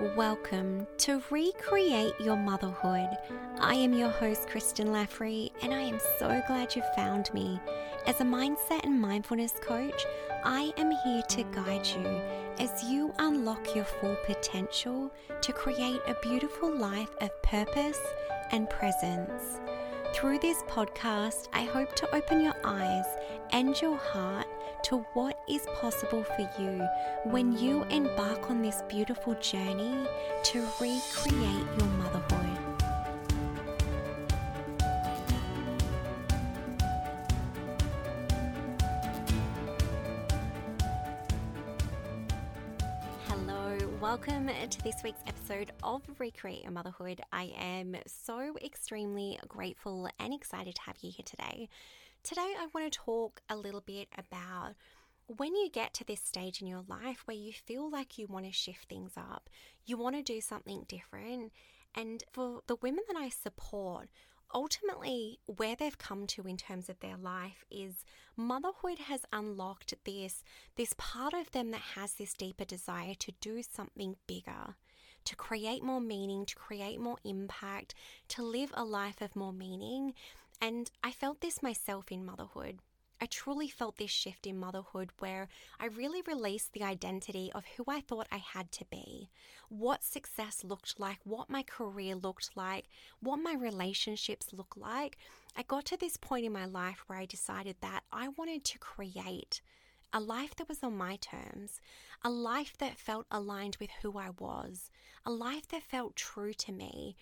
Welcome to Recreate Your Motherhood. I am your host, Kristen Laffrey, and I am so glad you found me. As a mindset and mindfulness coach, I am here to guide you as you unlock your full potential to create a beautiful life of purpose and presence. Through this podcast, I hope to open your eyes and your heart to what is possible for you when you embark on this beautiful journey to recreate your motherhood. Hello, welcome to this week's episode of Recreate Your Motherhood. I am so extremely grateful and excited to have you here today. Today, I want to talk a little bit about when you get to this stage in your life where you feel like you want to shift things up, you want to do something different. And for the women that I support, ultimately where they've come to in terms of their life is motherhood has unlocked this this part of them that has this deeper desire to do something bigger to create more meaning to create more impact to live a life of more meaning and I felt this myself in motherhood. I truly felt this shift in motherhood where I really released the identity of who I thought I had to be, what success looked like, what my career looked like, what my relationships looked like. I got to this point in my life where I decided that I wanted to create a life that was on my terms, a life that felt aligned with who I was, a life that felt true to me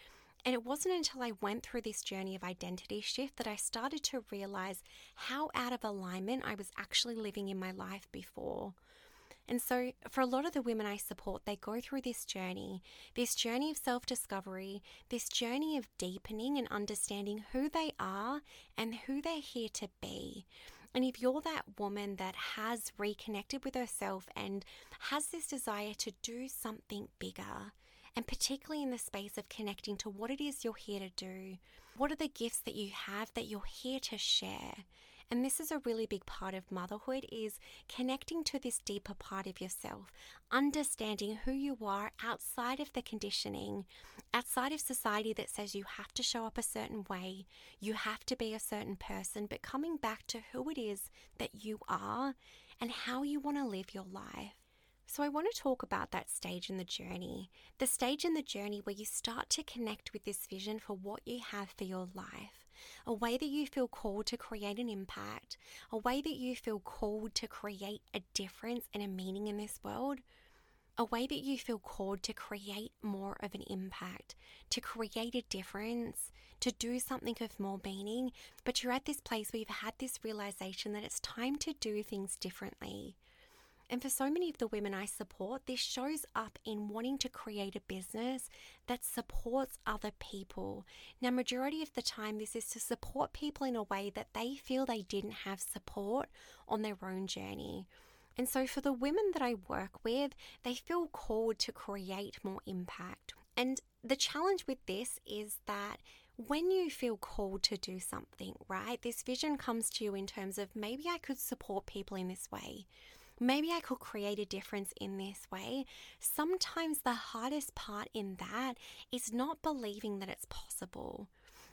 and it wasn't until I went through this journey of identity shift that I started to realize how out of alignment I was actually living in my life before. And so, for a lot of the women I support, they go through this journey, this journey of self discovery, this journey of deepening and understanding who they are and who they're here to be. And if you're that woman that has reconnected with herself and has this desire to do something bigger, and particularly in the space of connecting to what it is you're here to do. What are the gifts that you have that you're here to share? And this is a really big part of motherhood is connecting to this deeper part of yourself, understanding who you are outside of the conditioning, outside of society that says you have to show up a certain way, you have to be a certain person, but coming back to who it is that you are and how you want to live your life. So, I want to talk about that stage in the journey, the stage in the journey where you start to connect with this vision for what you have for your life, a way that you feel called to create an impact, a way that you feel called to create a difference and a meaning in this world, a way that you feel called to create more of an impact, to create a difference, to do something of more meaning. But you're at this place where you've had this realization that it's time to do things differently. And for so many of the women I support, this shows up in wanting to create a business that supports other people. Now, majority of the time, this is to support people in a way that they feel they didn't have support on their own journey. And so, for the women that I work with, they feel called to create more impact. And the challenge with this is that when you feel called to do something, right, this vision comes to you in terms of maybe I could support people in this way maybe I could create a difference in this way. Sometimes the hardest part in that is not believing that it's possible.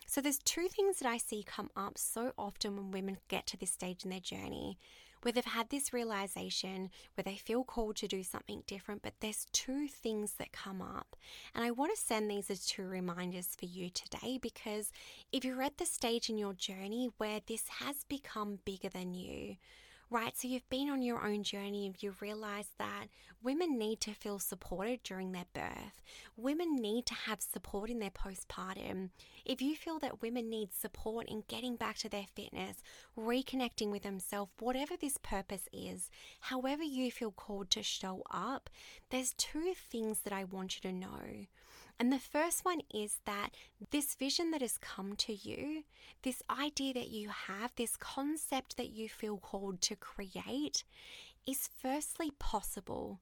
So, there's two things that I see come up so often when women get to this stage in their journey where they've had this realization, where they feel called to do something different, but there's two things that come up. And I want to send these as two reminders for you today because if you're at the stage in your journey where this has become bigger than you, right? So you've been on your own journey and you've realized that women need to feel supported during their birth. Women need to have support in their postpartum. If you feel that women need support in getting back to their fitness, reconnecting with themselves, whatever this purpose is, however you feel called to show up, there's two things that I want you to know. And the first one is that this vision that has come to you, this idea that you have, this concept that you feel called to create, is firstly possible.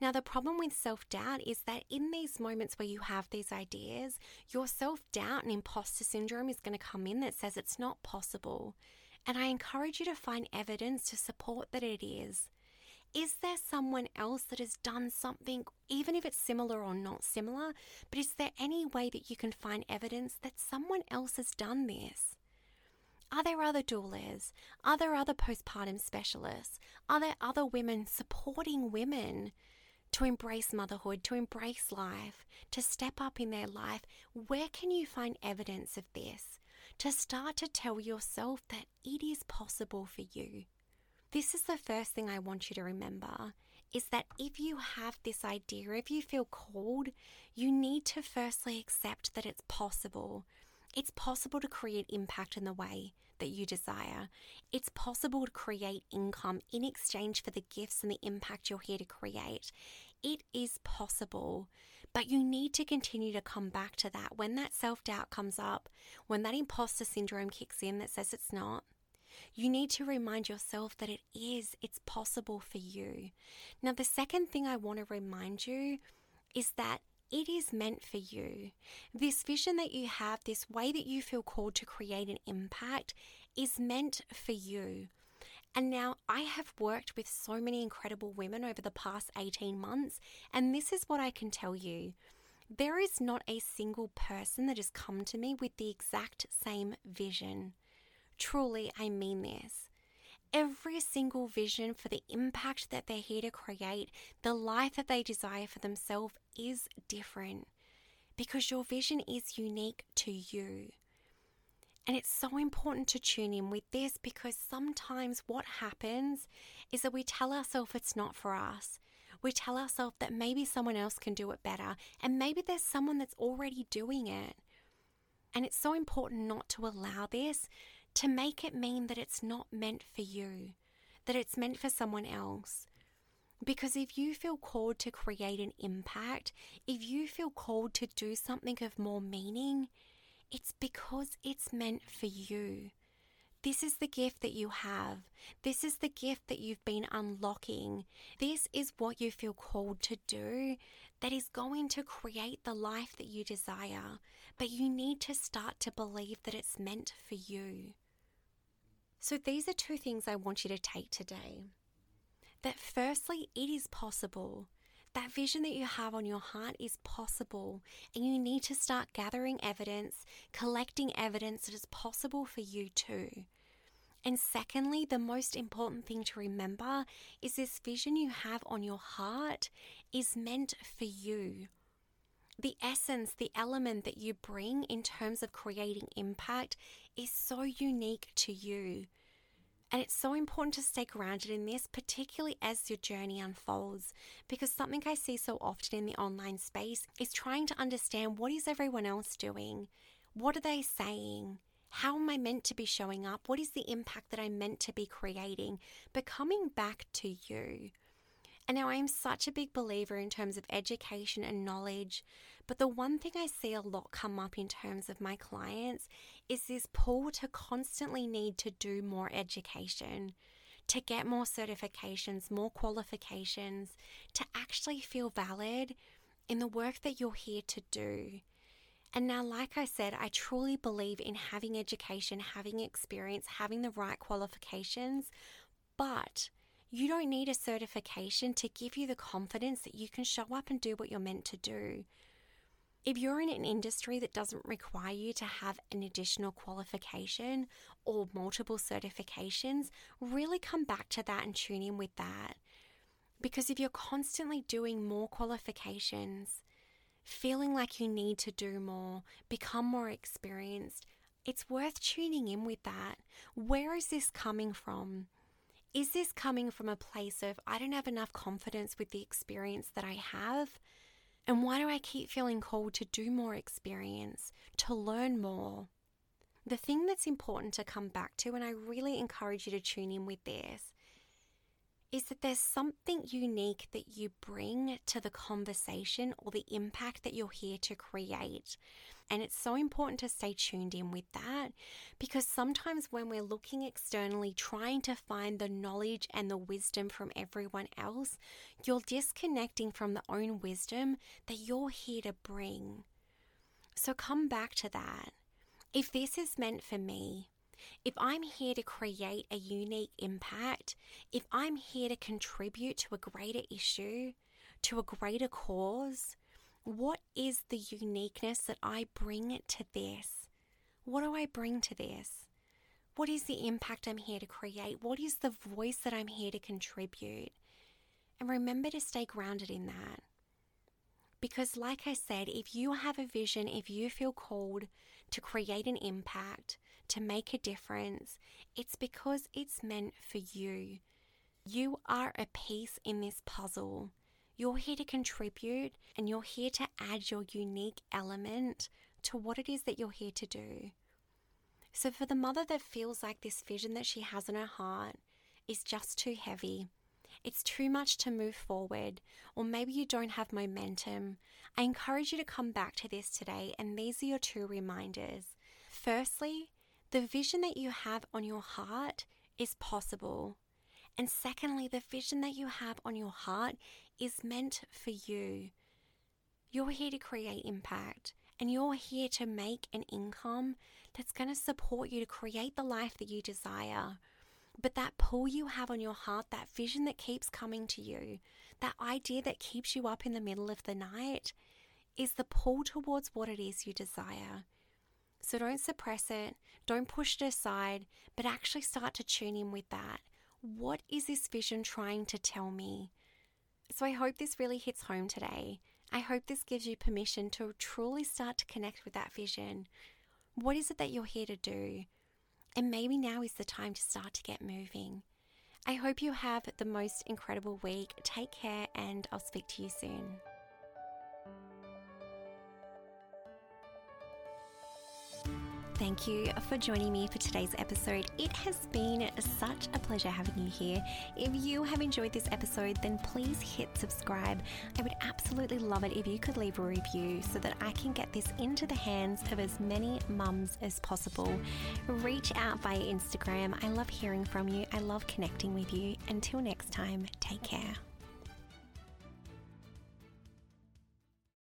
Now, the problem with self doubt is that in these moments where you have these ideas, your self doubt and imposter syndrome is going to come in that says it's not possible. And I encourage you to find evidence to support that it is Is there someone else that has done something, even if it's similar or not similar? But is there any way that you can find evidence that someone else has done this? Are there other doulas? Are there other postpartum specialists? Are there other women supporting women to embrace motherhood, to embrace life, to step up in their life? Where can you find evidence of this? To start to tell yourself that it is possible for you. This is the first thing I want you to remember is that if you have this idea, if you feel called, you need to firstly accept that it's possible. It's possible to create impact in the way that you desire. It's possible to create income in exchange for the gifts and the impact you're here to create. It is possible, but you need to continue to come back to that when that self doubt comes up, when that imposter syndrome kicks in that says it's not. You need to remind yourself that it is, it's possible for you. Now, the second thing I want to remind you is that it is meant for you. This vision that you have, this way that you feel called to create an impact, is meant for you. And now I have worked with so many incredible women over the past 18 months, and this is what I can tell you. There is not a single person that has come to me with the exact same vision. Truly, I mean this. Every single vision for the impact that they're here to create, the life that they desire for themselves is different because your vision is unique to you. And it's so important to tune in with this because sometimes what happens is that we tell ourselves it's not for us. We tell ourselves that maybe someone else can do it better, and maybe there's someone that's already doing it. And it's so important not to allow this to make it mean that it's not meant for you, that it's meant for someone else. Because if you feel called to create an impact, if you feel called to do something of more meaning, it's because it's meant for you. This is the gift that you have. This is the gift that you've been unlocking. This is what you feel called to do that is going to create the life that you desire. But you need to start to believe that it's meant for you. So, these are two things I want you to take today. That firstly, it is possible. That vision that you have on your heart is possible, and you need to start gathering evidence, collecting evidence that is possible for you too. And secondly, the most important thing to remember is this vision you have on your heart is meant for you. The essence, the element that you bring in terms of creating impact is so unique to you. And it's so important to stay grounded in this, particularly as your journey unfolds, because something I see so often in the online space is trying to understand what is everyone else doing? What are they saying? How am I meant to be showing up? What is the impact that I'm meant to be creating? But coming back to you. And now I'm such a big believer in terms of education and knowledge, but the one thing I see a lot come up in terms of my clients is this pull to constantly need to do more education, to get more certifications, more qualifications, to actually feel valid in the work that you're here to do. And now, like I said, I truly believe in having education, having experience, having the right qualifications, but you don't need a certification to give you the confidence that you can show up and do what you're meant to do. If you're in an industry that doesn't require you to have an additional qualification or multiple certifications, really come back to that and tune in with that. Because if you're constantly doing more qualifications, feeling like you need to do more, become more experienced, it's worth tuning in with that. Where is this coming from? Is this coming from a place of, I don't have enough confidence with the experience that I have? And why do I keep feeling called to do more experience, to learn more? The thing that's important to come back to, and I really encourage you to tune in with this, is that there's something unique that you bring to the conversation or the impact that you're here to create. And it's so important to stay tuned in with that because sometimes when we're looking externally, trying to find the knowledge and the wisdom from everyone else, you're disconnecting from the own wisdom that you're here to bring. So come back to that. If this is meant for me, if I'm here to create a unique impact, if I'm here to contribute to a greater issue, to a greater cause, what is the uniqueness that I bring to this? What do I bring to this? What is the impact I'm here to create? What is the voice that I'm here to contribute? And remember to stay grounded in that. Because, like I said, if you have a vision, if you feel called to create an impact, to make a difference, it's because it's meant for you. You are a piece in this puzzle. You're here to contribute and you're here to add your unique element to what it is that you're here to do. So, for the mother that feels like this vision that she has in her heart is just too heavy, it's too much to move forward, or maybe you don't have momentum, I encourage you to come back to this today, and these are your two reminders. Firstly, the vision that you have on your heart is possible. And secondly, the vision that you have on your heart is meant for you. You're here to create impact and you're here to make an income that's going to support you to create the life that you desire. But that pull you have on your heart, that vision that keeps coming to you, that idea that keeps you up in the middle of the night, is the pull towards what it is you desire. So don't suppress it, don't push it aside, but actually start to tune in with that. What is this vision trying to tell me? So I hope this really hits home today. I hope this gives you permission to truly start to connect with that vision, what is it that you're here to do? And maybe now is the time to start to get moving. I hope you have the most incredible week. Take care, and I'll speak to you soon. Thank you for joining me for today's episode. It has been such a pleasure having you here. If you have enjoyed this episode, then please hit subscribe. I would absolutely love it if you could leave a review so that I can get this into the hands of as many mums as possible. Reach out via Instagram. I love hearing from you, I love connecting with you. Until next time, take care.